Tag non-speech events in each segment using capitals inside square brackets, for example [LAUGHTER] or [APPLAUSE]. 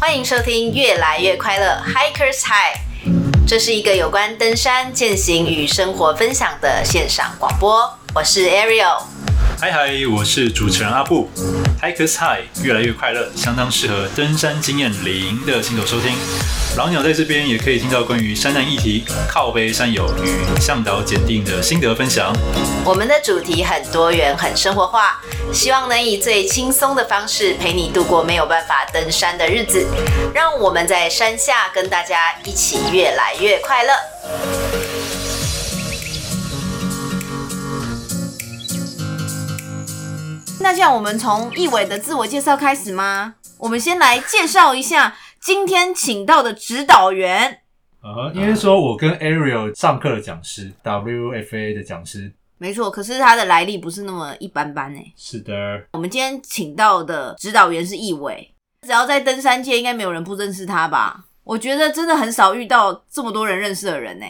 欢迎收听《越来越快乐 Hikers High》，这是一个有关登山、践行与生活分享的线上广播。我是 Ariel，嗨嗨，我是主持人阿布。Hikers High，越来越快乐，相当适合登山经验零的新手收听。老鸟在这边也可以听到关于山难议题、靠背山友与向导检定的心得分享。我们的主题很多元、很生活化，希望能以最轻松的方式陪你度过没有办法登山的日子。让我们在山下跟大家一起越来越快乐。那这样，我们从易伟的自我介绍开始吗？我们先来介绍一下。今天请到的指导员，呃，应该说我跟 Ariel 上课的讲师，WFA 的讲师，没错。可是他的来历不是那么一般般呢。是的，我们今天请到的指导员是易伟，只要在登山界，应该没有人不认识他吧？我觉得真的很少遇到这么多人认识的人呢。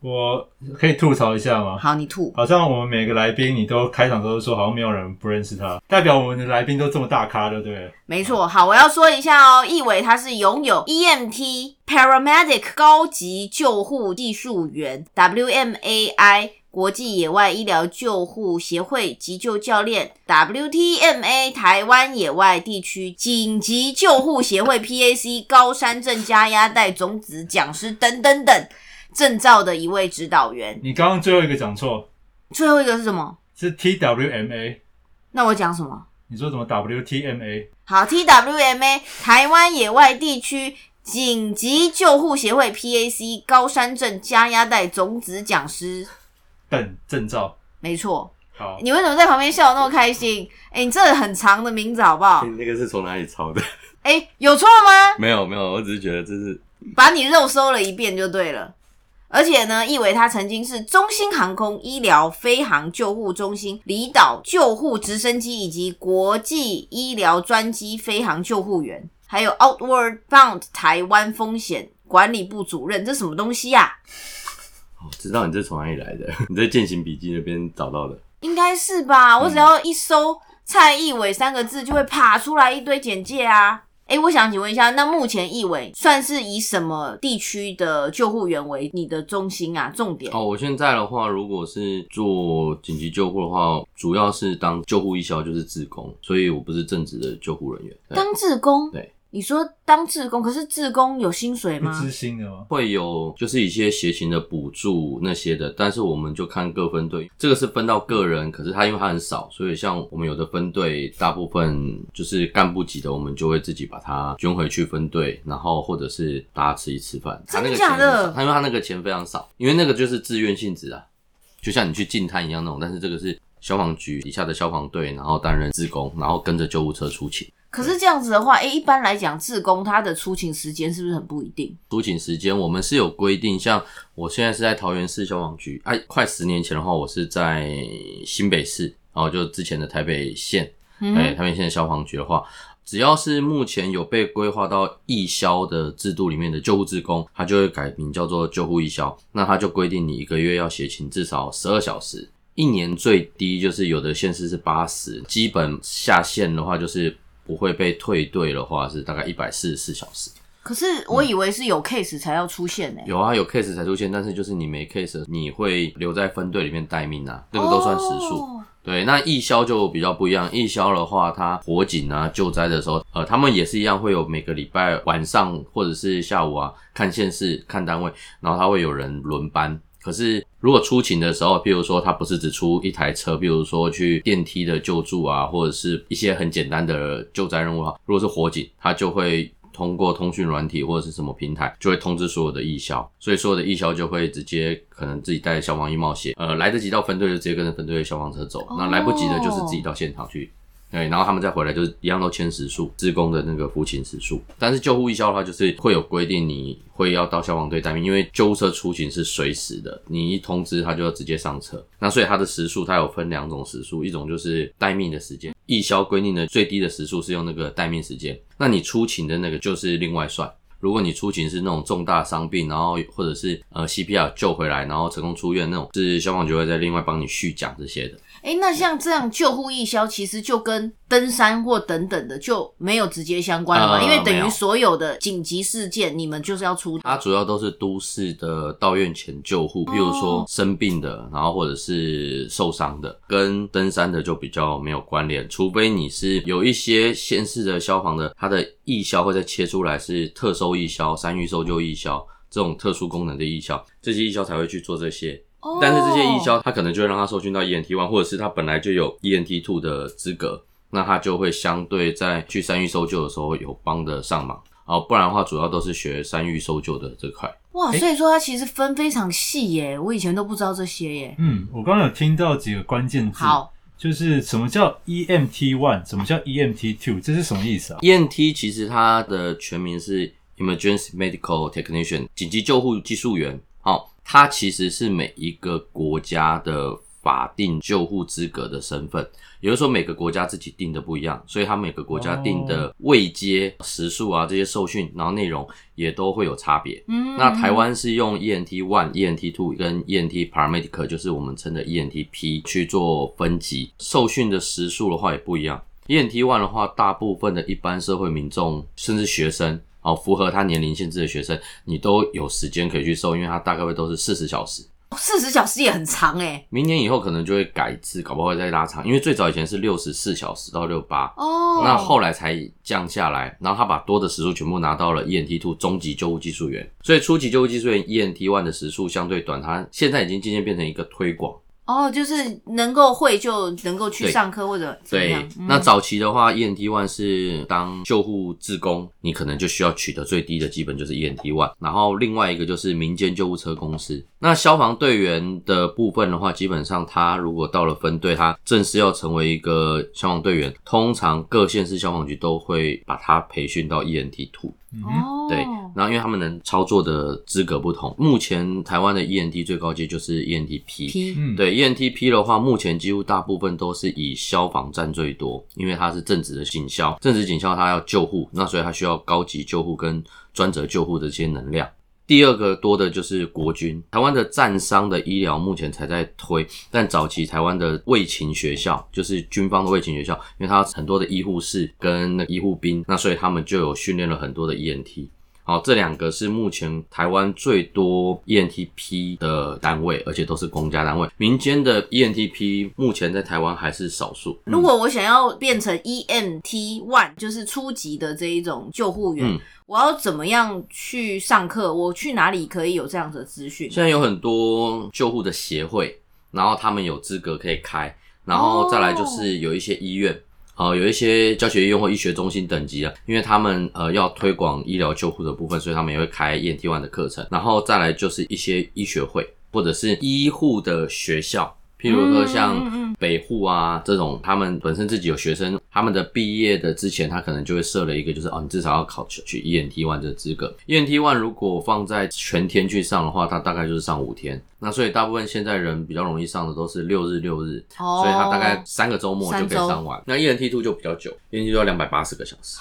我可以吐槽一下吗？好，你吐。好像我们每个来宾，你都开场都说好像没有人不认识他，代表我们的来宾都这么大咖，对不对？没错。好，我要说一下哦，易伟他是拥有 EMT Paramedic 高级救护技术员，WMAI 国际野外医疗救护协会急救教练，WTMA 台湾野外地区紧急救护协会 PAC 高山症加压带种子讲师等等等。证照的一位指导员，你刚刚最后一个讲错，最后一个是什么？是 TWMA。那我讲什么？你说什么？WTMA。好，TWMA 台湾野外地区紧急救护协会 PAC 高山镇加压带种子讲师等证照。没错。好，你为什么在旁边笑得那么开心？哎、欸，你这很长的名字好不好？那个是从哪里抄的？哎、欸，有错吗？没有没有，我只是觉得这是把你肉搜了一遍就对了。而且呢，一伟他曾经是中兴航空医疗飞航救护中心离岛救护直升机以及国际医疗专机飞航救护员，还有 Outward Bound 台湾风险管理部主任，这什么东西呀、啊？哦，知道你这从哪里来的？[LAUGHS] 你在践行笔记那边找到的？应该是吧？我只要一搜蔡一伟三个字，就会爬出来一堆简介啊。哎、欸，我想请问一下，那目前义伟算是以什么地区的救护员为你的中心啊？重点？哦，我现在的话，如果是做紧急救护的话，主要是当救护医消，就是自工，所以我不是正职的救护人员。当自工？对。你说当志工，可是志工有薪水吗？知薪的吗？会有，就是一些协勤的补助那些的，但是我们就看各分队，这个是分到个人，可是他因为他很少，所以像我们有的分队，大部分就是干部级的，我们就会自己把它捐回去分队，然后或者是大家吃一吃饭。真的假的？他因为他那个钱非常少，因为那个就是自愿性质啊，就像你去进摊一样那种，但是这个是消防局底下的消防队，然后担任志工，然后跟着救护车出勤。可是这样子的话，诶、欸，一般来讲，志工他的出勤时间是不是很不一定？出勤时间我们是有规定，像我现在是在桃园市消防局，哎、啊，快十年前的话，我是在新北市，然后就之前的台北县，嗯，台北县的消防局的话，只要是目前有被规划到义消的制度里面的救护志工，他就会改名叫做救护义消，那他就规定你一个月要协勤至少十二小时，一年最低就是有的县市是八十，基本下限的话就是。不会被退队的话是大概一百四十四小时。可是我以为是有 case 才要出现呢、欸嗯。有啊，有 case 才出现，但是就是你没 case，你会留在分队里面待命啊，这个都算时数。Oh. 对，那义消就比较不一样。义消的话，它火警啊、救灾的时候，呃，他们也是一样会有每个礼拜晚上或者是下午啊，看县市、看单位，然后他会有人轮班。可是，如果出勤的时候，譬如说他不是只出一台车，譬如说去电梯的救助啊，或者是一些很简单的救灾任务啊，如果是火警，他就会通过通讯软体或者是什么平台，就会通知所有的义消，所以所有的义消就会直接可能自己带着消防衣帽鞋，呃，来得及到分队就直接跟着分队的消防车走，那来不及的就是自己到现场去。对，然后他们再回来就是一样都签时数，志工的那个服勤时数。但是救护义消的话，就是会有规定，你会要到消防队待命，因为救护车出勤是随时的，你一通知他就要直接上车。那所以他的时数，它有分两种时数，一种就是待命的时间，义消规定的最低的时数是用那个待命时间，那你出勤的那个就是另外算。如果你出勤是那种重大伤病，然后或者是呃 CPR 救回来，然后成功出院那种，是消防局会再另外帮你续奖这些的。哎，那像这样救护义消，其实就跟登山或等等的就没有直接相关了嘛？呃、因为等于所有的紧急事件，你们就是要出。它主要都是都市的到院前救护，譬如说生病的，然后或者是受伤的，跟登山的就比较没有关联。除非你是有一些县市的消防的，它的义消会再切出来是特搜义消、山域搜救义消这种特殊功能的义消，这些义消才会去做这些。但是这些义消，他可能就会让他受训到 ENT one，或者是他本来就有 ENT two 的资格，那他就会相对在去山域搜救的时候有帮得上忙。哦，不然的话，主要都是学山域搜救的这块。哇，所以说它其实分非常细耶，我以前都不知道这些耶。嗯，我刚刚有听到几个关键字，好，就是什么叫 EMT one，什么叫 EMT two，这是什么意思啊？EMT 其实它的全名是 Emergency Medical Technician，紧急救护技术员。好。它其实是每一个国家的法定救护资格的身份，也就是说每个国家自己定的不一样，所以它每个国家定的位阶、时数啊这些受训，然后内容也都会有差别。嗯，那台湾是用 ENT one、ENT two 跟 ENT Paramedic，就是我们称的 ENTP 去做分级，受训的时数的话也不一样。ENT one 的话，大部分的一般社会民众甚至学生。哦，符合他年龄限制的学生，你都有时间可以去收，因为他大概会都是四十小时。四十小时也很长诶。明年以后可能就会改制，搞不好会再拉长，因为最早以前是六十四小时到六八哦，那后来才降下来，然后他把多的时数全部拿到了 ENT two 中级救护技术员，所以初级救护技术员 ENT one 的时数相对短，他现在已经渐渐变成一个推广。哦，就是能够会就能够去上课或者怎么样。对，那早期的话，ENT one 是当救护志工，你可能就需要取得最低的基本就是 ENT one。然后另外一个就是民间救护车公司。那消防队员的部分的话，基本上他如果到了分队，他正式要成为一个消防队员，通常各县市消防局都会把他培训到 ENT two。哦，对，然后因为他们能操作的资格不同，目前台湾的 ENT 最高阶就是 ENTP，。P，对 ENTP 的话，目前几乎大部分都是以消防占最多，因为它是正职的警消，正职警消它要救护，那所以它需要高级救护跟专责救护的这些能量。第二个多的就是国军，台湾的战伤的医疗目前才在推，但早期台湾的卫勤学校就是军方的卫勤学校，因为它很多的医护室跟那医护兵，那所以他们就有训练了很多的 E N T。好，这两个是目前台湾最多 ENTP 的单位，而且都是公家单位。民间的 ENTP 目前在台湾还是少数。如果我想要变成 ENT One，就是初级的这一种救护员。嗯我要怎么样去上课？我去哪里可以有这样子的资讯？现在有很多救护的协会，然后他们有资格可以开，然后再来就是有一些医院，呃，有一些教学医院或医学中心等级啊，因为他们呃要推广医疗救护的部分，所以他们也会开 EMT one 的课程，然后再来就是一些医学会或者是医护的学校。譬如说像北护啊这种，他们本身自己有学生，他们的毕业的之前，他可能就会设了一个，就是哦，你至少要考取 ENT one 的资格。ENT one 如果放在全天去上的话，它大概就是上五天。那所以大部分现在人比较容易上的都是六日六日，所以他大概三个周末就可以上完。那 ENT two 就比较久，ENT two 要两百八十个小时，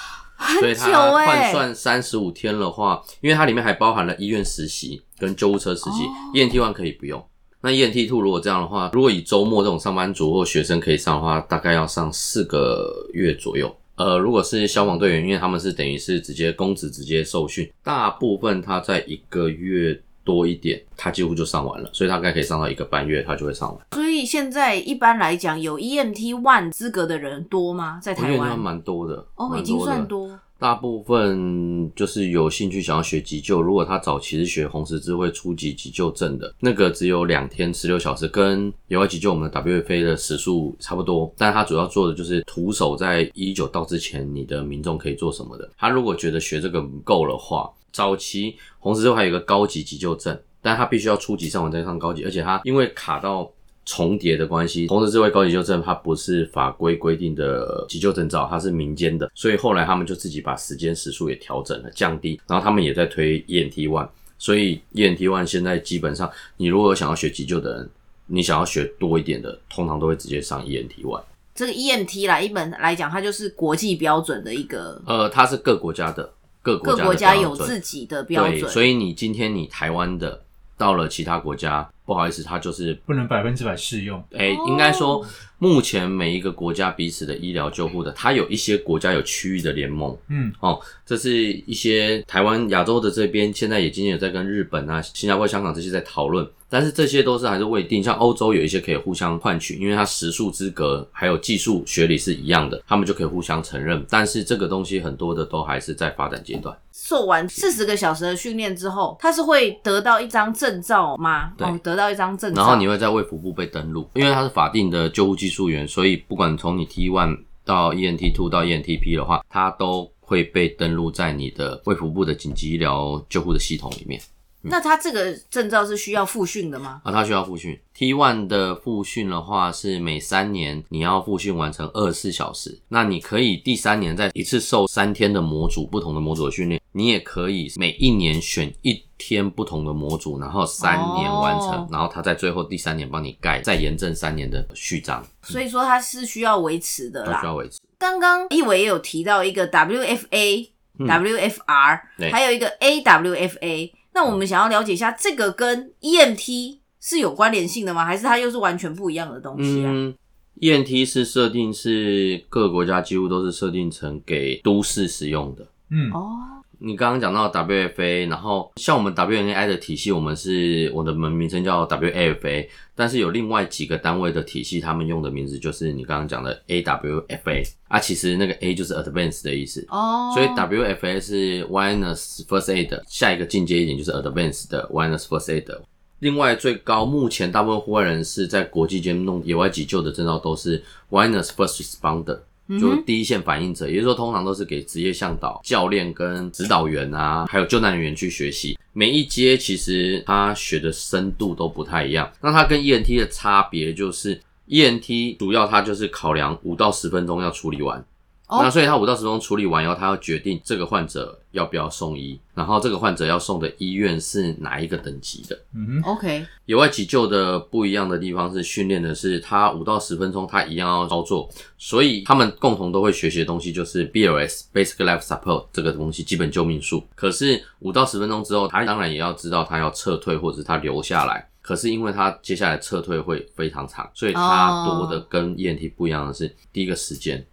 所以它换算三十五天的话，因为它里面还包含了医院实习跟救护车实习，EMT one 可以不用。那 ENT two 如果这样的话，如果以周末这种上班族或学生可以上的话，大概要上四个月左右。呃，如果是消防队员，因为他们是等于是直接公职直接受训，大部分他在一个月多一点，他几乎就上完了，所以他大概可以上到一个半月，他就会上完。所以现在一般来讲，有 EMT one 资格的人多吗？在台湾？蛮多的哦，已经算多。大部分就是有兴趣想要学急救，如果他早期是学红十字会初级急救证的，那个只有两天十六小时，跟野外急救我们的 WFA 的时数差不多，但他主要做的就是徒手在一九到之前，你的民众可以做什么的。他如果觉得学这个不够的话，早期红十字会还有一个高级急救证，但他必须要初级上完再上高级，而且他因为卡到。重叠的关系，红十字会高级急救证它不是法规规定的急救证照，它是民间的，所以后来他们就自己把时间时数也调整了，降低，然后他们也在推 EMT one，所以 EMT one 现在基本上，你如果想要学急救的人，你想要学多一点的，通常都会直接上 EMT one。这个 EMT 来一本来讲，它就是国际标准的一个，呃，它是各国家的，各国家的各国家有自己的标准，对，所以你今天你台湾的。到了其他国家，不好意思，它就是不能百分之百适用。哎、欸，应该说，目前每一个国家彼此的医疗救护的，它有一些国家有区域的联盟。嗯，哦，这是一些台湾、亚洲的这边，现在也今天有在跟日本啊、新加坡、香港这些在讨论。但是这些都是还是未定，像欧洲有一些可以互相换取，因为它时数资格还有技术学历是一样的，他们就可以互相承认。但是这个东西很多的都还是在发展阶段。受完四十个小时的训练之后，他是会得到一张证照吗？对，哦、得到一张证照，然后你会在卫福部被登录，因为他是法定的救护技术员，所以不管从你 T one 到 ENT two 到 ENTP 的话，他都会被登录在你的卫福部的紧急医疗救护的系统里面。那他这个证照是需要复训的吗？啊，他需要复训。T one 的复训的话是每三年你要复训完成二十四小时。那你可以第三年再一次受三天的模组，不同的模组的训练。你也可以每一年选一天不同的模组，然后三年完成，哦、然后他在最后第三年帮你盖再延证三年的序章。所以说它是需要维持的啦，需要维持。刚刚一伟也有提到一个 WFA、嗯、WFR，还有一个 AWFA。那我们想要了解一下，这个跟 EMT 是有关联性的吗？还是它又是完全不一样的东西啊？嗯，EMT 是设定是各个国家几乎都是设定成给都市使用的。嗯，哦。你刚刚讲到 WFA，然后像我们 WNA 的体系，我们是我的门名称叫 WAFA，但是有另外几个单位的体系，他们用的名字就是你刚刚讲的 AWFA 啊，其实那个 A 就是 Advanced 的意思哦，所以 WFA 是 Wireless First Aid，下一个进阶一点就是 Advanced 的 Wireless First Aid。另外最高目前大部分户外人士在国际间弄野外急救的证照都是 Wireless First Responder。就第一线反应者，也就是说，通常都是给职业向导、教练跟指导员啊，还有救难人员去学习。每一阶其实他学的深度都不太一样。那它跟 ENT 的差别就是，ENT 主要它就是考量五到十分钟要处理完。Oh. 那所以他五到十分钟处理完以后，他要决定这个患者要不要送医，然后这个患者要送的医院是哪一个等级的。嗯哼，OK。野外急救的不一样的地方是训练的是他五到十分钟他一样要操作，所以他们共同都会学习的东西就是 BLS（Basic Life Support） 这个东西，基本救命术。可是五到十分钟之后，他当然也要知道他要撤退或者是他留下来。可是因为他接下来撤退会非常长，所以他多的跟 EMT 不一样的是第一个时间。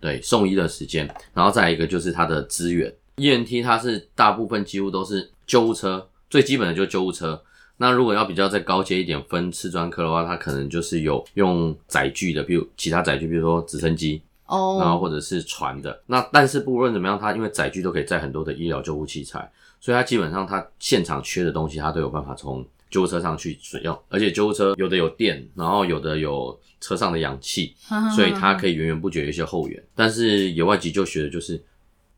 对，送医的时间，然后再一个就是它的资源。，ENT 它是大部分几乎都是救护车，最基本的就是救护车。那如果要比较再高阶一点，分次专科的话，它可能就是有用载具的，比如其他载具，比如说直升机哦，oh. 然后或者是船的。那但是不论怎么样，它因为载具都可以载很多的医疗救护器材，所以它基本上它现场缺的东西，它都有办法从救护车上去使用。而且救护车有的有电，然后有的有。车上的氧气，[LAUGHS] 所以它可以源源不绝的一些后援。但是野外急救学的就是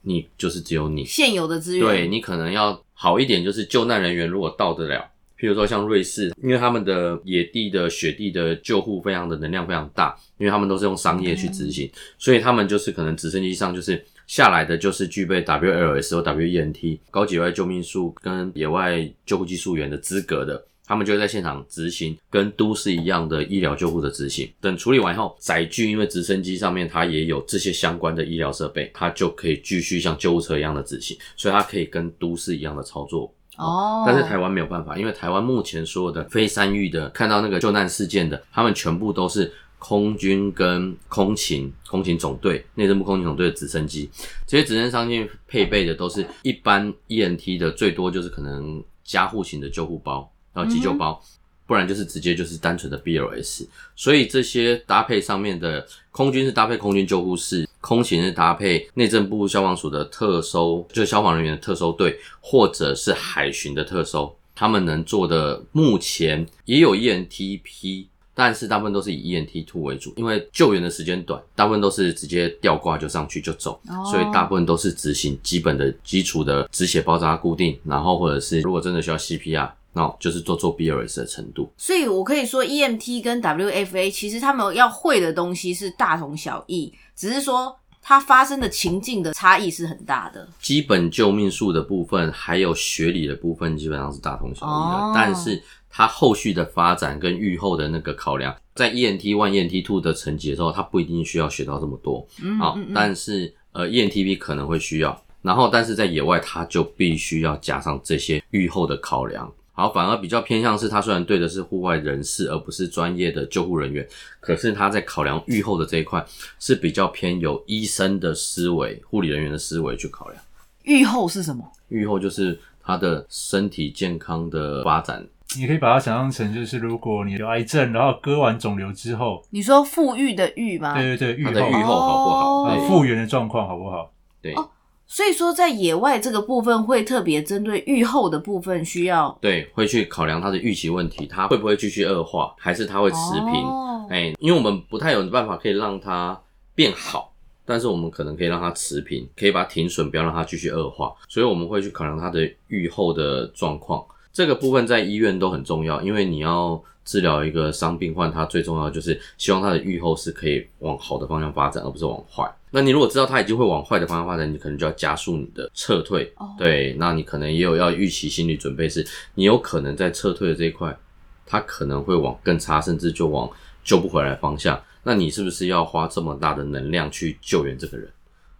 你，就是只有你现有的资源。对，你可能要好一点，就是救难人员如果到得了，譬如说像瑞士，因为他们的野地的雪地的救护非常的能量非常大，因为他们都是用商业去执行，嗯、所以他们就是可能直升机上就是下来的就是具备 WLS 或 WENT 高级野外救命术跟野外救护技术员的资格的。他们就会在现场执行跟都市一样的医疗救护的执行。等处理完以后，载具因为直升机上面它也有这些相关的医疗设备，它就可以继续像救护车一样的执行，所以它可以跟都市一样的操作。哦，但是台湾没有办法，因为台湾目前所有的非山域的看到那个救难事件的，他们全部都是空军跟空勤、空勤总队、内政部空勤总队的直升机，这些直升上面配备的都是一般 ENT 的，最多就是可能加护型的救护包。然后急救包，不然就是直接就是单纯的 BLS，所以这些搭配上面的空军是搭配空军救护室，空勤是搭配内政部消防署的特搜，就是消防人员的特搜队，或者是海巡的特搜，他们能做的目前也有 EMTP，但是大部分都是以 EMT2 为主，因为救援的时间短，大部分都是直接吊挂就上去就走，所以大部分都是执行基本的基础的止血包扎固定，然后或者是如果真的需要 CPR。那，就是做做 BLS 的程度，所以我可以说 EMT 跟 WFA 其实他们要会的东西是大同小异，只是说它发生的情境的差异是很大的。基本救命术的部分还有学理的部分基本上是大同小异的，哦、但是它后续的发展跟预后的那个考量，在 ENT one、ENT two 的层级的时候，它不一定需要学到这么多。嗯，好、哦，但是呃 ENTP 可能会需要，然后但是在野外它就必须要加上这些预后的考量。好，反而比较偏向是他虽然对的是户外人士，而不是专业的救护人员，可是他在考量预后的这一块是比较偏有医生的思维、护理人员的思维去考量。预后是什么？预后就是他的身体健康的发展。你可以把它想象成，就是如果你有癌症，然后割完肿瘤之后，你说复愈的愈吗？对对对，愈的愈后好不好？哦、复原的状况好不好？对。哦，所以说在野外这个部分会特别针对愈后的部分需要，对，会去考量它的预期问题，它会不会继续恶化，还是它会持平？哎、哦欸，因为我们不太有办法可以让它变好，但是我们可能可以让它持平，可以把它停损，不要让它继续恶化，所以我们会去考量它的愈后的状况。这个部分在医院都很重要，因为你要治疗一个伤病患，他最重要的就是希望他的愈后是可以往好的方向发展，而不是往坏。那你如果知道他已经会往坏的方向发展，你可能就要加速你的撤退。哦、对，那你可能也有要预期心理准备，是你有可能在撤退的这一块，他可能会往更差，甚至就往救不回来的方向。那你是不是要花这么大的能量去救援这个人？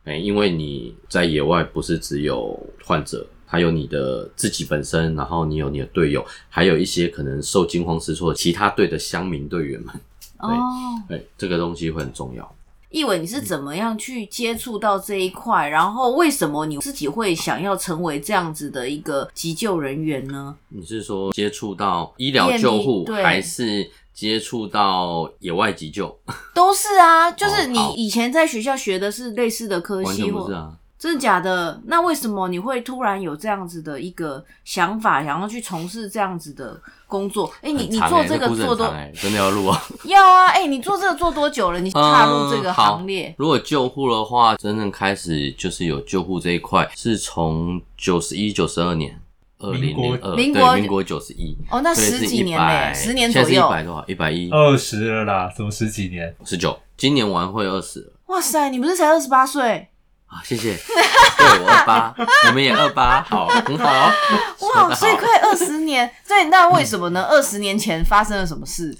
哎，因为你在野外不是只有患者。还有你的自己本身，然后你有你的队友，还有一些可能受惊慌失措的其他队的乡民队员们。对，哦，对，这个东西会很重要。易伟，你是怎么样去接触到这一块？然后为什么你自己会想要成为这样子的一个急救人员呢？你是说接触到医疗救护，还是接触到野外急救？都是啊，就是你以前在学校学的是类似的科系，完全不是啊。真的假的？那为什么你会突然有这样子的一个想法，想要去从事这样子的工作？哎、欸，你你做这个做多，真的要录啊？[LAUGHS] 要啊！哎、欸，你做这个做多久了？你踏入这个行列？嗯、如果救护的话，真正开始就是有救护这一块，是从九十一、九十二年，二零零二，民国民国九十一。哦，那十几年嘞，十年左右。现在一百多少？一百一？二十了啦？怎么十几年？十九，今年完会二十。哇塞，你不是才二十八岁？好，谢谢。对，我二八，[LAUGHS] 你们也二八，好，很好。哇，所以快二十年。对，那为什么呢？二十年前发生了什么事？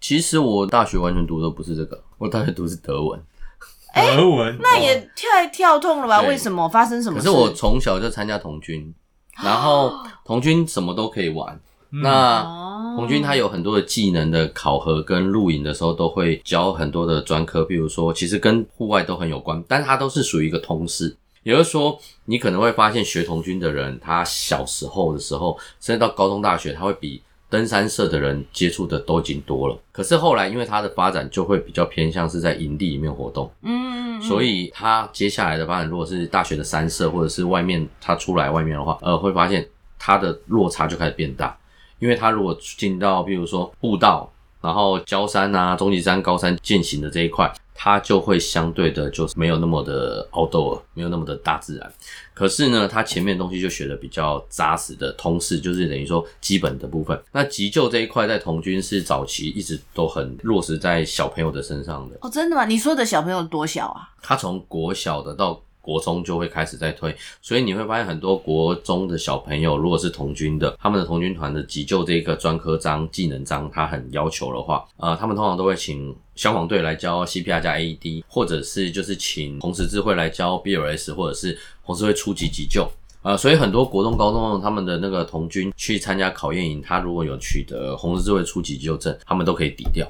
其实我大学完全读的不是这个，我大学读的是德文。德文，那也太跳痛了吧？为什么发生什么事？可是我从小就参加童军，然后童军什么都可以玩。那红军他有很多的技能的考核跟录影的时候，都会教很多的专科，比如说其实跟户外都很有关，但他都是属于一个通识。也就是说，你可能会发现学童军的人，他小时候的时候，甚至到高中、大学，他会比登山社的人接触的都已经多了。可是后来，因为他的发展就会比较偏向是在营地里面活动，嗯，所以他接下来的发展，如果是大学的山社或者是外面他出来外面的话，呃，会发现他的落差就开始变大。因为他如果进到，比如说步道，然后郊山啊、中级山、高山践行的这一块，他就会相对的，就是没有那么的 outdoor，没有那么的大自然。可是呢，他前面的东西就学的比较扎实的通识，就是等于说基本的部分。那急救这一块在童军是早期一直都很落实在小朋友的身上的。哦，真的吗？你说的小朋友多小啊？他从国小的到。国中就会开始在推，所以你会发现很多国中的小朋友，如果是童军的，他们的童军团的急救这个专科章、技能章，他很要求的话，呃，他们通常都会请消防队来教 CPR 加 AED，或者是就是请红十字会来教 BLS，或者是红十字会初级急救，呃，所以很多国中、高中他们的那个童军去参加考验营，他如果有取得红十字会初级急救证，他们都可以抵掉。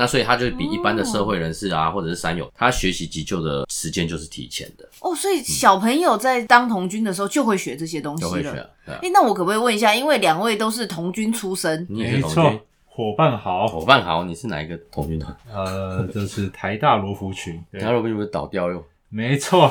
那所以他就比一般的社会人士啊，哦、或者是山友，他学习急救的时间就是提前的。哦，所以小朋友在当童军的时候就会学这些东西了。就会学。哎、啊欸，那我可不可以问一下，因为两位都是童军出身，你也是童军，伙伴好，伙伴好，你是哪一个童军团？呃，就是台大罗浮群。台大罗浮群不是倒掉哟？没错。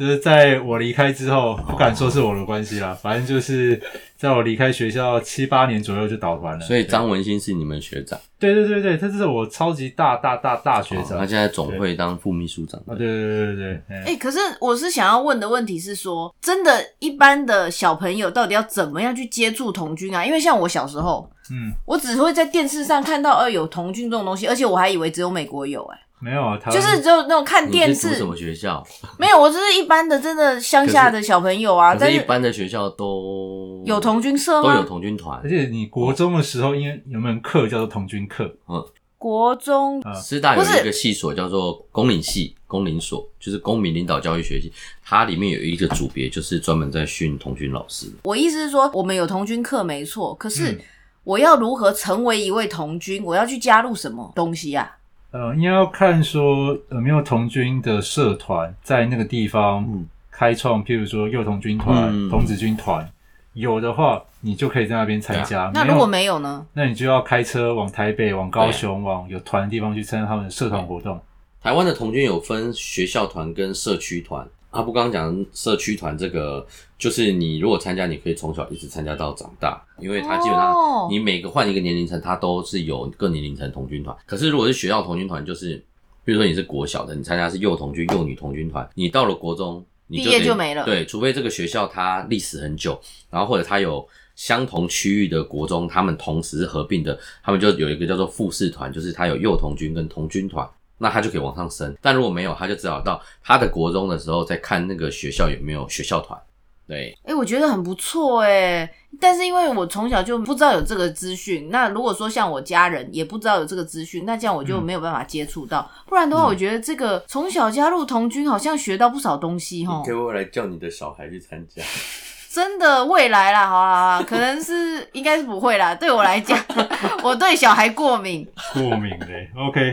就是在我离开之后，不敢说是我的关系啦，反正就是在我离开学校七八年左右就倒团了。所以张文新是你们学长？对对对对，他是我超级大大大大学长。他现在总会当副秘书长。啊，对对对对对。哎、欸，可是我是想要问的问题是说，真的，一般的小朋友到底要怎么样去接触童军啊？因为像我小时候，嗯，我只会在电视上看到，呃，有童军这种东西，而且我还以为只有美国有、欸，哎。没有啊，就是只有那种看电视。你是读什么学校？没有，我就是一般的，真的乡下的小朋友啊。但是一般的学校都有童军社吗？都有童军团。而且你国中的时候，因为有没有课叫做童军课。嗯，国中师大有一个系所叫做公领系，公领所就是公民领导教育学系，它里面有一个组别就是专门在训童军老师。我意思是说，我们有童军课没错，可是我要如何成为一位童军？我要去加入什么东西呀、啊？呃，应该要看说有没有童军的社团在那个地方开创，譬如说幼童军团、嗯、童子军团。有的话，你就可以在那边参加。那如果没有呢？那你就要开车往台北、往高雄、往有团的地方去参加他们的社团活动。台湾的童军有分学校团跟社区团。阿布刚刚讲社区团这个，就是你如果参加，你可以从小一直参加到长大，因为它基本上你每个换一个年龄层，它都是有各年龄层童军团。可是如果是学校童军团，就是比如说你是国小的，你参加是幼童军、幼女童军团，你到了国中。毕业就没了。对，除非这个学校它历史很久，然后或者它有相同区域的国中，他们同时是合并的，他们就有一个叫做复式团，就是它有幼童军跟童军团，那他就可以往上升。但如果没有，他就只好到他的国中的时候再看那个学校有没有学校团。对，哎、欸，我觉得很不错哎，但是因为我从小就不知道有这个资讯，那如果说像我家人也不知道有这个资讯，那这样我就没有办法接触到。嗯、不然的话，我觉得这个从小加入童军好像学到不少东西哈。你可以未来叫你的小孩去参加？[LAUGHS] 真的，未来啦，好啦，好啦，可能是应该是不会啦。对我来讲，[LAUGHS] 我对小孩过敏，过敏嘞。OK。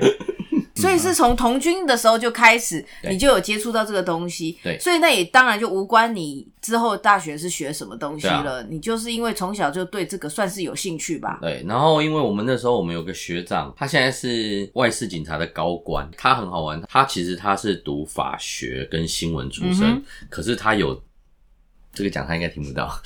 所以是从童军的时候就开始，你就有接触到这个东西。对，所以那也当然就无关你之后大学是学什么东西了。你就是因为从小就对这个算是有兴趣吧？对。然后因为我们那时候我们有个学长，他现在是外事警察的高官，他很好玩。他其实他是读法学跟新闻出身，嗯、可是他有这个讲他应该听不到，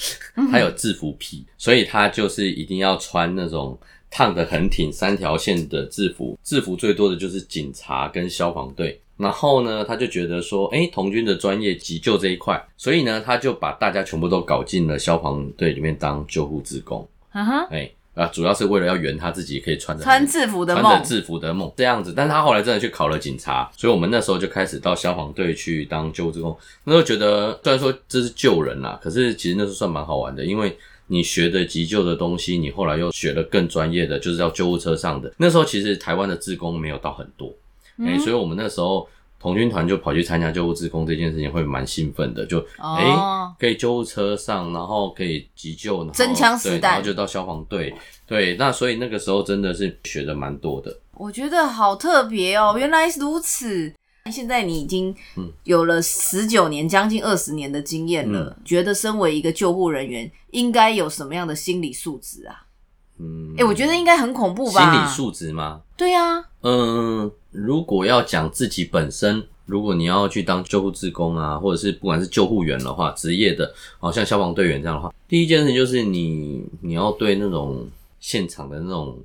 他有制服癖，所以他就是一定要穿那种。烫得很挺，三条线的制服，制服最多的就是警察跟消防队。然后呢，他就觉得说，诶、欸，童军的专业急救这一块，所以呢，他就把大家全部都搞进了消防队里面当救护职工。啊哈，哎，啊，主要是为了要圆他自己可以穿着穿制服的梦，穿着制服的梦这样子。但是他后来真的去考了警察，所以我们那时候就开始到消防队去当救护职工。那时候觉得，虽然说这是救人啦，可是其实那时候算蛮好玩的，因为。你学的急救的东西，你后来又学了更专业的，就是要救护车上的。那时候其实台湾的志工没有到很多，诶、嗯欸、所以我们那时候童军团就跑去参加救护志工这件事情，会蛮兴奋的。就诶、哦欸、可以救护车上，然后可以急救，真枪实弹，然后就到消防队。对，那所以那个时候真的是学的蛮多的。我觉得好特别哦，原来如此。现在你已经有了十九年，将近二十年的经验了，嗯，觉得身为一个救护人员，应该有什么样的心理素质啊？嗯，哎、欸，我觉得应该很恐怖吧？心理素质吗？对呀，啊。嗯，如果要讲自己本身，如果你要去当救护志工啊，或者是不管是救护员的话，职业的，好像消防队员这样的话，第一件事就是你你要对那种现场的那种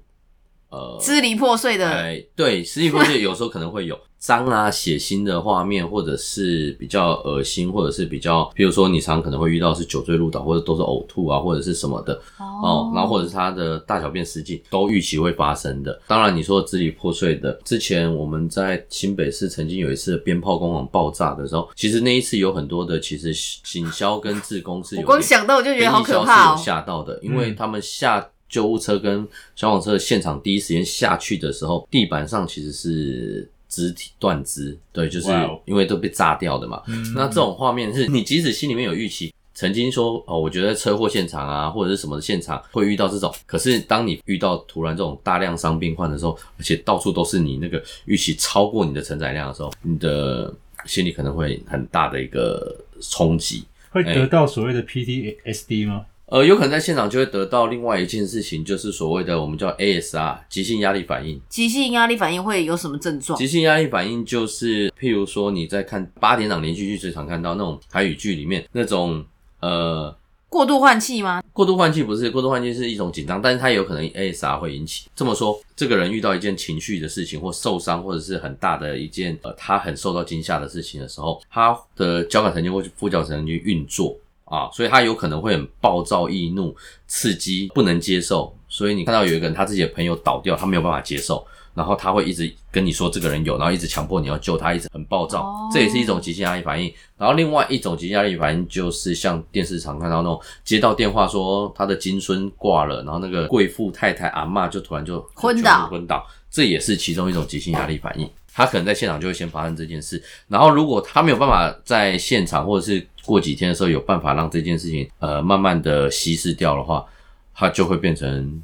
呃支离破碎的，哎，对，支离破碎有时候可能会有。[LAUGHS] 脏啊、血腥的画面，或者是比较恶心，或者是比较，比如说你常可能会遇到是酒醉入倒，或者都是呕吐啊，或者是什么的哦、哦，然后或者是他的大小便失禁，都预期会发生的。当然，你说支离破碎的，之前我们在新北市曾经有一次鞭炮工厂爆炸的时候，其实那一次有很多的，其实警消跟志工是有，我光想到我就觉得好可怕哦，吓到的，因为他们下救护车跟消防车的现场第一时间下去的时候，地板上其实是。肢体断肢，对，就是因为都被炸掉的嘛。Wow. 那这种画面是你即使心里面有预期，曾经说哦，我觉得车祸现场啊，或者是什么的现场会遇到这种，可是当你遇到突然这种大量伤病患的时候，而且到处都是你那个预期超过你的承载量的时候，你的心里可能会很大的一个冲击，会得到所谓的 PTSD 吗？呃，有可能在现场就会得到另外一件事情，就是所谓的我们叫 ASR 急性压力反应。急性压力反应会有什么症状？急性压力反应就是，譬如说你在看八点档连续剧最常看到那种台语剧里面那种呃过度换气吗？过度换气不是，过度换气是一种紧张，但是它有可能 ASR 会引起。这么说，这个人遇到一件情绪的事情或受伤，或者是很大的一件呃他很受到惊吓的事情的时候，他的交感神经或副交感神经运作。啊，所以他有可能会很暴躁易怒、刺激，不能接受。所以你看到有一个人，他自己的朋友倒掉，他没有办法接受，然后他会一直跟你说这个人有，然后一直强迫你要救他，一直很暴躁，这也是一种急性压力反应。然后另外一种急性压力反应就是像电视常看到那种接到电话说他的金孙挂了，然后那个贵妇太太阿嬷就突然就昏倒，昏倒。这也是其中一种急性压力反应。他可能在现场就会先发生这件事，然后如果他没有办法在现场或者是过几天的时候有办法让这件事情呃慢慢的稀释掉的话，它就会变成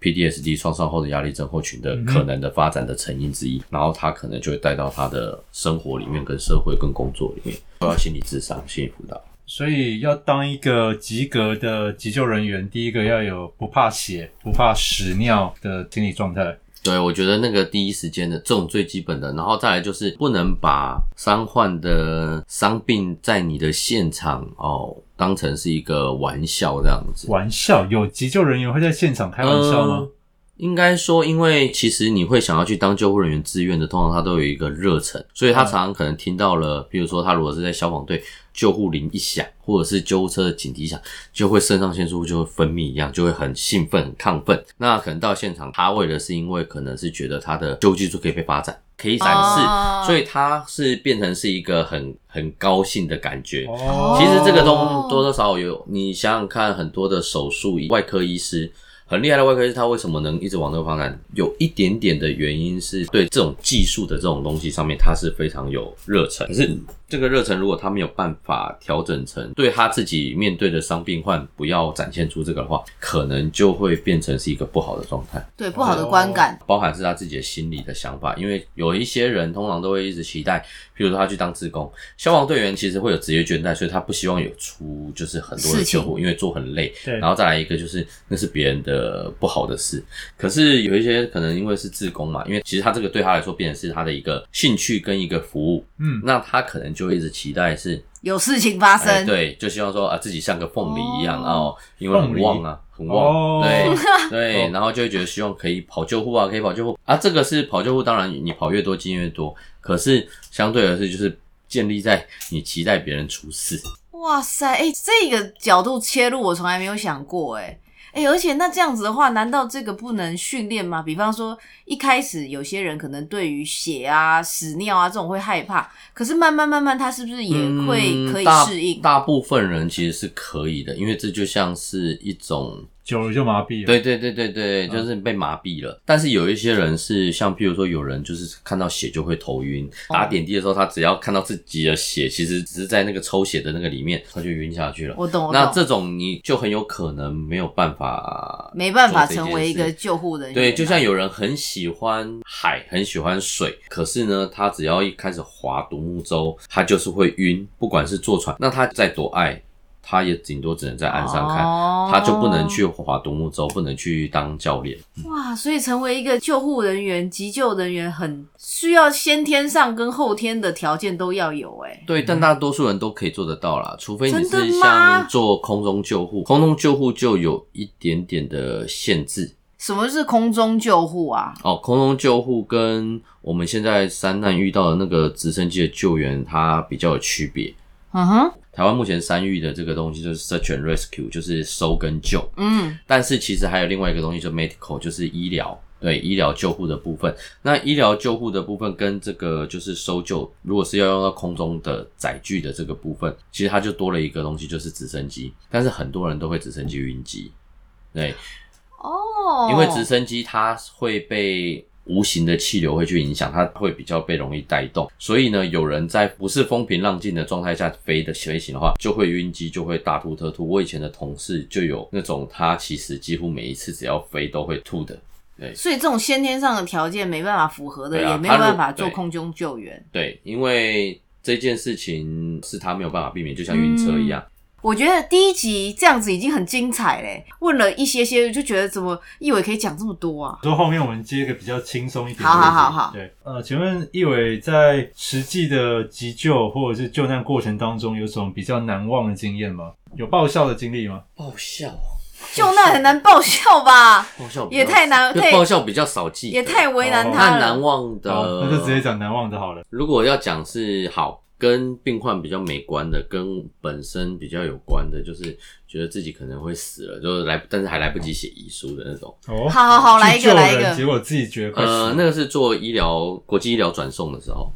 PTSD 创伤后的压力症候群的可能的发展的成因之一，然后他可能就会带到他的生活里面、跟社会、跟工作里面，都要心理智商、心理辅导。所以要当一个及格的急救人员，第一个要有不怕血、不怕屎尿的心理状态。对，我觉得那个第一时间的这种最基本的，然后再来就是不能把伤患的伤病在你的现场哦当成是一个玩笑这样子。玩笑？有急救人员会在现场开玩笑吗？呃，应该说，因为其实你会想要去当救护人员自愿的，通常他都有一个热忱，所以他常常可能听到了，比如说他如果是在消防队。救护铃一响，或者是救护车的警笛响，就会肾上腺素就会分泌一样，就会很兴奋、很亢奋。那可能到现场，他为的是因为可能是觉得他的救护技术可以被发展，可以展示，oh. 所以他是变成是一个很很高兴的感觉。Oh. 其实这个东多多少少有，你想想看，很多的手术外科医师。很厉害的外科医师，他为什么能一直往这个方向？有一点点的原因是对这种技术的这种东西上面，他是非常有热忱。可是这个热忱，如果他没有办法调整成对他自己面对的伤病患不要展现出这个的话，可能就会变成是一个不好的状态。对，不好的观感，包含是他自己的心理的想法。因为有一些人通常都会一直期待，譬如说他去当志工，消防队员其实会有职业倦怠，所以他不希望有出就是很多的救护，因为做很累。对，然后再来一个就是那是别人的。呃，不好的事，可是有一些可能因为是志工嘛，因为其实他这个对他来说，变成是他的一个兴趣跟一个服务，嗯，那他可能就一直期待是有事情发生，欸、对，就希望说啊自己像个凤梨一样哦，因为很旺啊，很旺，哦、对 [LAUGHS] 对，然后就会觉得希望可以跑救护啊，可以跑救护啊，这个是跑救护，当然你跑越多经验越多，可是相对而是就是建立在你期待别人出事。哇塞，哎、欸，这个角度切入我从来没有想过，哎。哎、欸，而且那这样子的话，难道这个不能训练吗？比方说，一开始有些人可能对于血啊、屎尿啊这种会害怕，可是慢慢慢慢，他是不是也会可以适应？嗯、大，大部分人其实是可以的，因为这就像是一种。久了就麻痹了。对对对对对，就是被麻痹了。嗯、但是有一些人是像，譬如说有人就是看到血就会头晕，打点滴的时候，他只要看到自己的血，其实只是在那个抽血的那个里面，他就晕下去了。我懂。那这种你就很有可能没有办法，没办法成为一个救护人员。对，就像有人很喜欢海，很喜欢水，可是呢，他只要一开始划独木舟，他就是会晕，不管是坐船，那他再多爱。他也顶多只能在岸上看，哦、他就不能去划独木舟，不能去当教练。哇，所以成为一个救护人员、急救人员，很需要先天上跟后天的条件都要有。哎，对，但大多数人都可以做得到啦，除非你是像做空中救护，空中救护就有一点点的限制。什么是空中救护啊？哦，空中救护跟我们现在山难遇到的那个直升机的救援，它比较有区别。嗯哼。台湾目前山域的这个东西就是 search and rescue，就是搜跟救。嗯，但是其实还有另外一个东西，就 medical，就是医疗，对，医疗救护的部分。那医疗救护的部分跟这个就是搜救，如果是要用到空中的载具的这个部分，其实它就多了一个东西，就是直升机。但是很多人都会直升机晕机，对，哦，因为直升机它会被。无形的气流会去影响，它会比较被容易带动，所以呢，有人在不是风平浪静的状态下飞的飞行的话，就会晕机，就会大吐特吐。我以前的同事就有那种，他其实几乎每一次只要飞都会吐的。对，所以这种先天上的条件没办法符合的，啊、也没有办法做空中救援。对，对，因为这件事情是他没有办法避免，就像晕车一样。嗯我觉得第一集这样子已经很精彩嘞，问了一些些，就觉得怎么一伟可以讲这么多啊？说后面我们接一个比较轻松一点的。好好好好。对，呃，请问一伟在实际的急救或者是救难过程当中，有什么比较难忘的经验吗？有爆笑的经历吗？爆笑，救难很难爆笑吧？爆笑也太难，太爆笑比较少记，也太为难他了。那难忘的，那就直接讲难忘的好了。如果要讲是好。跟病患比较没关的，跟本身比较有关的，就是觉得自己可能会死了，就是来，但是还来不及写遗书的那种。哦，好好好，来一个，来一个。结果自己觉得快死。呃，那个是做医疗国际医疗转送的时候，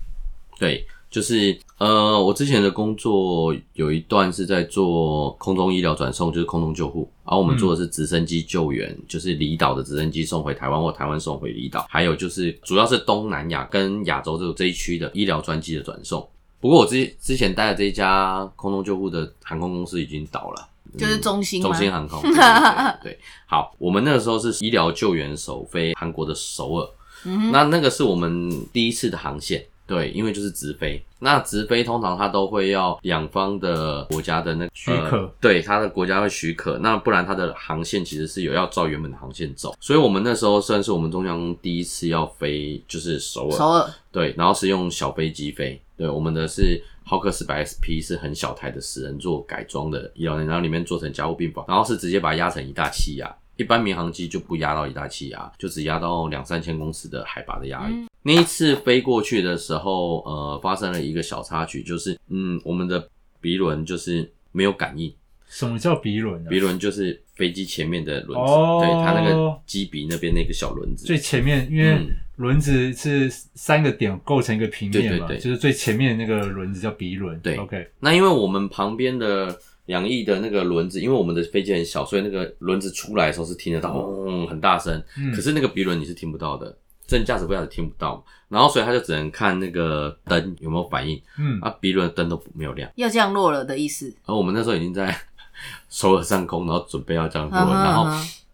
对，就是呃，我之前的工作有一段是在做空中医疗转送，就是空中救护，然后我们做的是直升机救援，嗯、就是离岛的直升机送回台湾或台湾送回离岛，还有就是主要是东南亚跟亚洲这个这一区的医疗专机的转送。不过我之之前待的这一家空中救护的航空公司已经倒了，就是中兴、嗯、中兴航空。对，对，对，对，[LAUGHS] 好，我们那个时候是医疗救援首飞韩国的首尔，嗯、那那个是我们第一次的航线。对，因为就是直飞，那直飞通常它都会要两方的国家的那个许可，呃、对，它的国家会许可，那不然它的航线其实是有要照原本的航线走，所以我们那时候算是我们中江第一次要飞，就是首尔，首尔，对，然后是用小飞机飞，对，我们的是浩克四百 SP 是很小台的十人座改装的医疗人，然后里面做成加护病房，然后是直接把它压成一大气压，一般民航机就不压到一大气压，就只压到两三千公尺的海拔的压力。嗯那一次飞过去的时候，呃，发生了一个小插曲，就是，嗯，我们的鼻轮就是没有感应。什么叫鼻轮啊？鼻轮就是飞机前面的轮子，哦、对，它那个机鼻那边那个小轮子。最前面，因为轮子是三个点构成一个平面嘛，对对对，就是最前面那个轮子叫鼻轮。对，OK。那因为我们旁边的两翼的那个轮子，因为我们的飞机很小，所以那个轮子出来的时候是听得到，嗯，很大声。嗯、可是那个鼻轮你是听不到的。正驾驶不晓得听不到，然后所以他就只能看那个灯有没有反应，嗯，啊，鼻轮的灯都没有亮，要降落了的意思。而我们那时候已经在 [LAUGHS] 首尔上空，然后准备要降落了，然后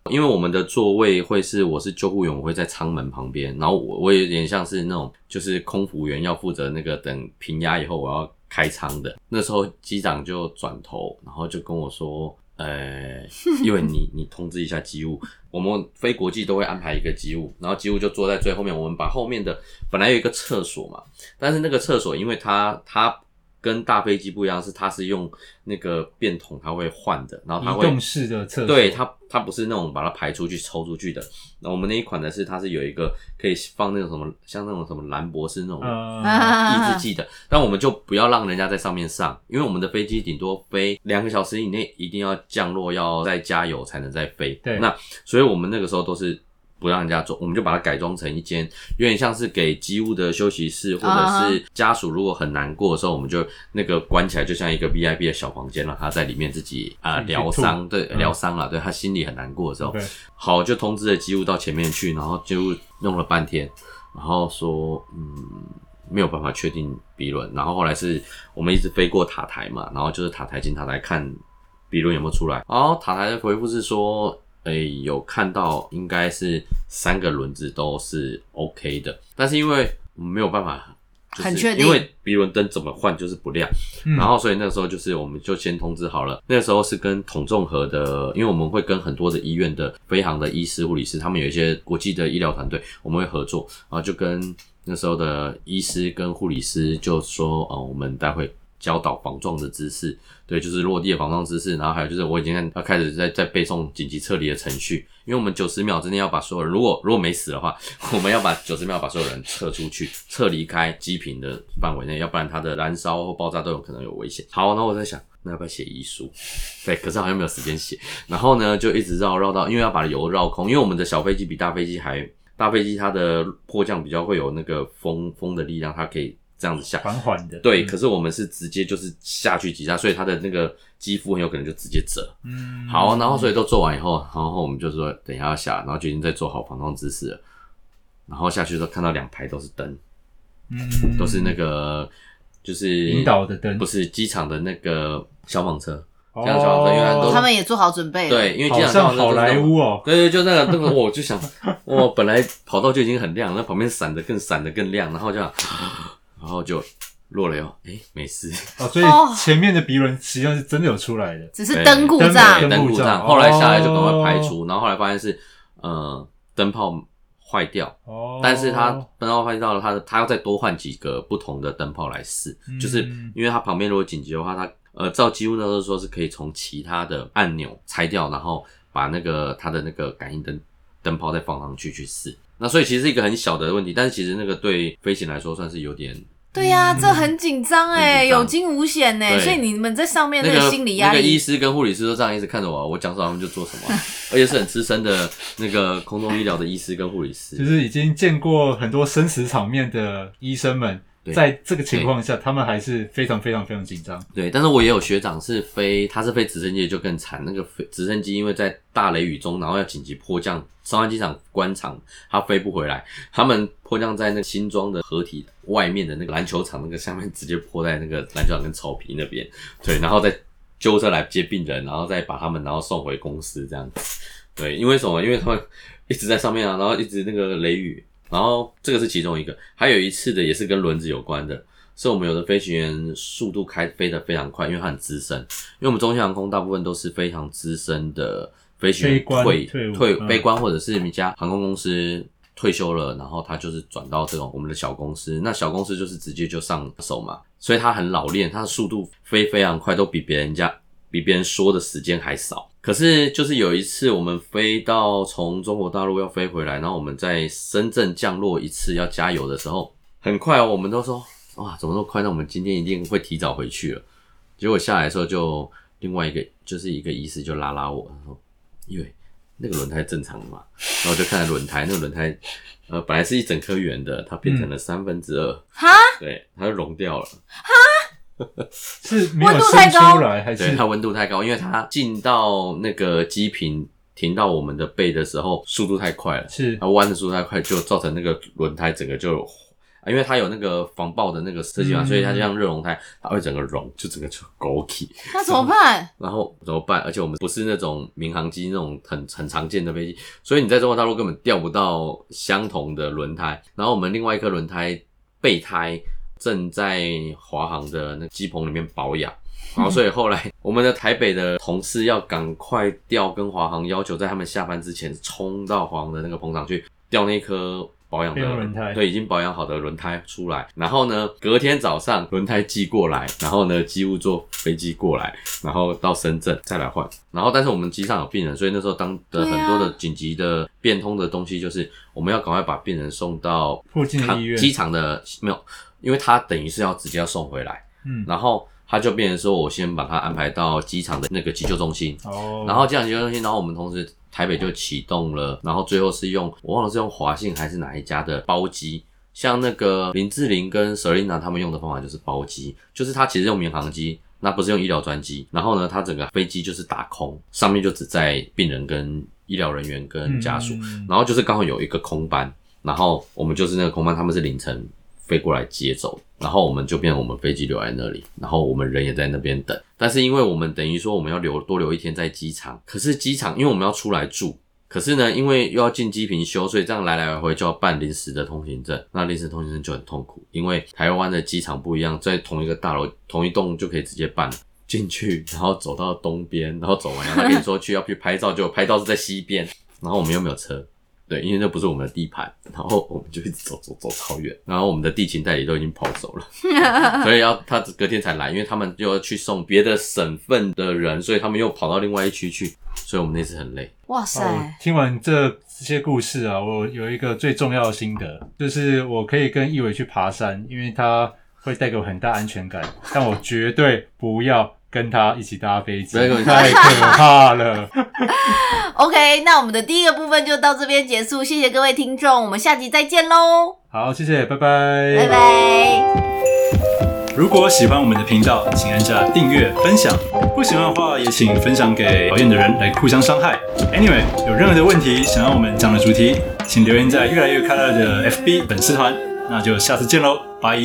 因为我们的座位会是我是救护员，我会在舱门旁边，然后我我有点像是那种就是空服员要负责那个等平压以后我要开舱的，那时候机长就转头，然后就跟我说。呃，因为你你通知一下机务，我们飞国际都会安排一个机务，然后机务就坐在最后面。我们把后面的本来有一个厕所嘛，但是那个厕所因为它它。跟大飞机不一样，是它是用那个便桶，它会换的，然后它会移动式的厕所，对它它不是那种把它排出去抽出去的。那我们那一款呢是它是有一个可以放那种什么像那种什么兰博士那种抑制 [LAUGHS] 剂的，但我们就不要让人家在上面上，因为我们的飞机顶多飞两个小时以内，一定要降落，要再加油才能再飞。对，那所以我们那个时候都是。不让人家坐，我们就把它改装成一间有点像是给机务的休息室，或者是家属如果很难过的时候，我们就那个关起来，就像一个 VIP 的小房间，让他在里面自己啊疗伤，对，疗伤了，对他心里很难过的时候好，就通知了机务到前面去，然后就弄了半天，然后说嗯没有办法确定鼻轮，然后后来是我们一直飞过塔台嘛，然后就是塔台进塔台看鼻轮有没有出来，然后塔台的回复是说。诶、欸，有看到，应该是三个轮子都是 OK 的，但是因为我们没有办法，就是因为鼻轮灯怎么换就是不亮，嗯、然后所以那时候就是我们就先通知好了，那时候是跟统综合的，因为我们会跟很多的医院的飞航的医师、护理师，他们有一些国际的医疗团队，我们会合作，然后就跟那时候的医师跟护理师就说，哦，我们待会。教导防撞的姿势，对，就是落地的防撞姿势，然后还有就是我已经要开始在在背诵紧急撤离的程序，因为我们九十秒之内要把所有人，如果如果没死的话，我们要把九十秒把所有人撤出去，撤离开机坪的范围内，要不然它的燃烧或爆炸都有可能有危险。好，那我在想，那要不要写遗书？对，可是好像没有时间写。然后呢，就一直绕绕到，因为要把油绕空，因为我们的小飞机比大飞机还大飞机，它的迫降比较会有那个风风的力量，它可以。这样子下，缓缓的，对。嗯、可是我们是直接就是下去几下，所以它的那个肌肤很有可能就直接折。嗯，好，然后所以都做完以后，然后我们就说等一下要下，然后就已经在做好防撞姿势了。然后下去的时候看到两排都是灯，嗯，都是那个就是引导的灯，不是机场的那个消防车，这样消防车因为都他们也做好准备了，对，因为机场消防车好莱坞哦，对对，就那个那个，我就想，我本来跑道就已经很亮，那旁边闪的更闪的更亮，然后这样。然后就落了哟，哎、欸，没事。[LAUGHS] 哦，所以前面的鼻轮实际上是真的有出来的，只是灯故障，灯故障。后来下来就赶快排除，哦、然后后来发现是呃灯泡坏掉，哦，但是它灯泡坏掉了，它它要再多换几个不同的灯泡来试，嗯、就是因为它旁边如果紧急的话，它呃照几乎那时候说是可以从其他的按钮拆掉，然后把那个它的那个感应灯灯泡再放上去去试。那所以其实是一个很小的问题，但是其实那个对飞行来说算是有点。对呀、啊，这很紧张哎，有惊无险呢，所以你们在上面那个心理压力，那个医师跟护理师都这样一直看着我，我讲什么他们就做什么，[LAUGHS] 而且是很资深的那个空中医疗的医师跟护理师，就是已经见过很多生死场面的医生们，在这个情况下，他们还是非常非常非常紧张。对，但是我也有学长是飞，他是飞直升机就更惨。那个飞直升机因为在大雷雨中，然后要紧急迫降，松山机场关场，他飞不回来。他们迫降在那个新庄的合体外面的那个篮球场那个下面，直接迫在那个篮球场跟草坪那边。对，然后再救护车来接病人，然后再把他们然后送回公司这样子。对，因为什么？因为他们一直在上面啊，然后一直那个雷雨。然后这个是其中一个，还有一次的也是跟轮子有关的，是我们有的飞行员速度开飞得非常快，因为他很资深，因为我们中兴航空大部分都是非常资深的飞行员退退退飞官或者是一家航空公司退休了，然后他就是转到这种我们的小公司，那小公司就是直接就上手嘛，所以他很老练，他的速度飞非常快，都比别人家比别人说的时间还少。可是，就是有一次我们飞到从中国大陆要飞回来，然后我们在深圳降落一次要加油的时候，很快哦，我们都说哇，怎么那么快？那我们今天一定会提早回去了。结果下来的时候，就另外一个就是一个医师就拉拉我，他说：“因为那个轮胎正常的嘛。[LAUGHS] ”然后就看轮胎，那个轮胎呃本来是一整颗圆的，它变成了三分之二，对，它就融掉了，哈。[LAUGHS] 是温度太高还是？对，它温度太高，因为它进到那个机坪停到我们的背的时候，速度太快了，是它弯的速度太快，就造成那个轮胎整个就，因为它有那个防爆的那个设计嘛，所以它就像热熔胎，它会整个融，就整个就狗起。那怎么办？[LAUGHS] 然后怎么办？而且我们不是那种民航机那种很很常见的飞机，所以你在中国大陆根本调不到相同的轮胎。然后我们另外一颗轮胎备胎。正在华航的那个机棚里面保养，[LAUGHS] 然后所以后来我们的台北的同事要赶快调，跟华航要求在他们下班之前冲到华航的那个棚场去调那颗保养的轮胎，对，已经保养好的轮胎出来。然后呢，隔天早上轮胎寄过来，然后呢，机务坐飞机过来，然后到深圳再来换。然后但是我们机上有病人，所以那时候当的很多的紧急的变通的东西，就是我们要赶快把病人送到附近的医院，机场的没有。因为他等于是要直接要送回来，嗯，然后他就变成说，我先把他安排到机场的那个急救中心，哦，然后机场急救中心，然后我们同时台北就启动了，然后最后是用我忘了是用华信还是哪一家的包机，像那个林志玲跟 Selina 他们用的方法就是包机，就是他其实用民航机，那不是用医疗专机，然后呢，他整个飞机就是打空，上面就只载病人跟医疗人员跟家属，嗯，然后就是刚好有一个空班，然后我们就是那个空班，他们是凌晨。飞过来接走，然后我们就变我们飞机留在那里，然后我们人也在那边等。但是因为我们等于说我们要留多留一天在机场，可是机场因为我们要出来住，可是呢，因为又要进机坪修，所以这样来来回回就要办临时的通行证。那临时通行证就很痛苦，因为台湾的机场不一样，在同一个大楼同一栋就可以直接办进去，然后走到东边，然后走完，然后他跟你说去要去拍照，就拍照是在西边，然后我们又没有车。对，因为那不是我们的地盘，然后我们就一直走走走超远，然后我们的地勤代理都已经跑走了，[LAUGHS] 所以要他隔天才来，因为他们就要去送别的省份的人，所以他们又跑到另外一区去，所以我们那次很累。哇塞！哦，听完这这些故事啊，我有一个最重要的心得，就是我可以跟易伟去爬山，因为他会带给我很大安全感，但我绝对不要。跟他一起搭飞机，太可怕了。[LAUGHS] OK，那我们的第一个部分就到这边结束，谢谢各位听众，我们下集再见喽。好，谢谢，拜拜，拜拜。如果喜欢我们的频道，请按下订阅、分享；不喜欢的话，也请分享给讨厌的人来互相伤害。Anyway，有任何的问题想要我们讲的主题，请留言在越来越快乐的 FB 粉丝团。那就下次见喽，拜。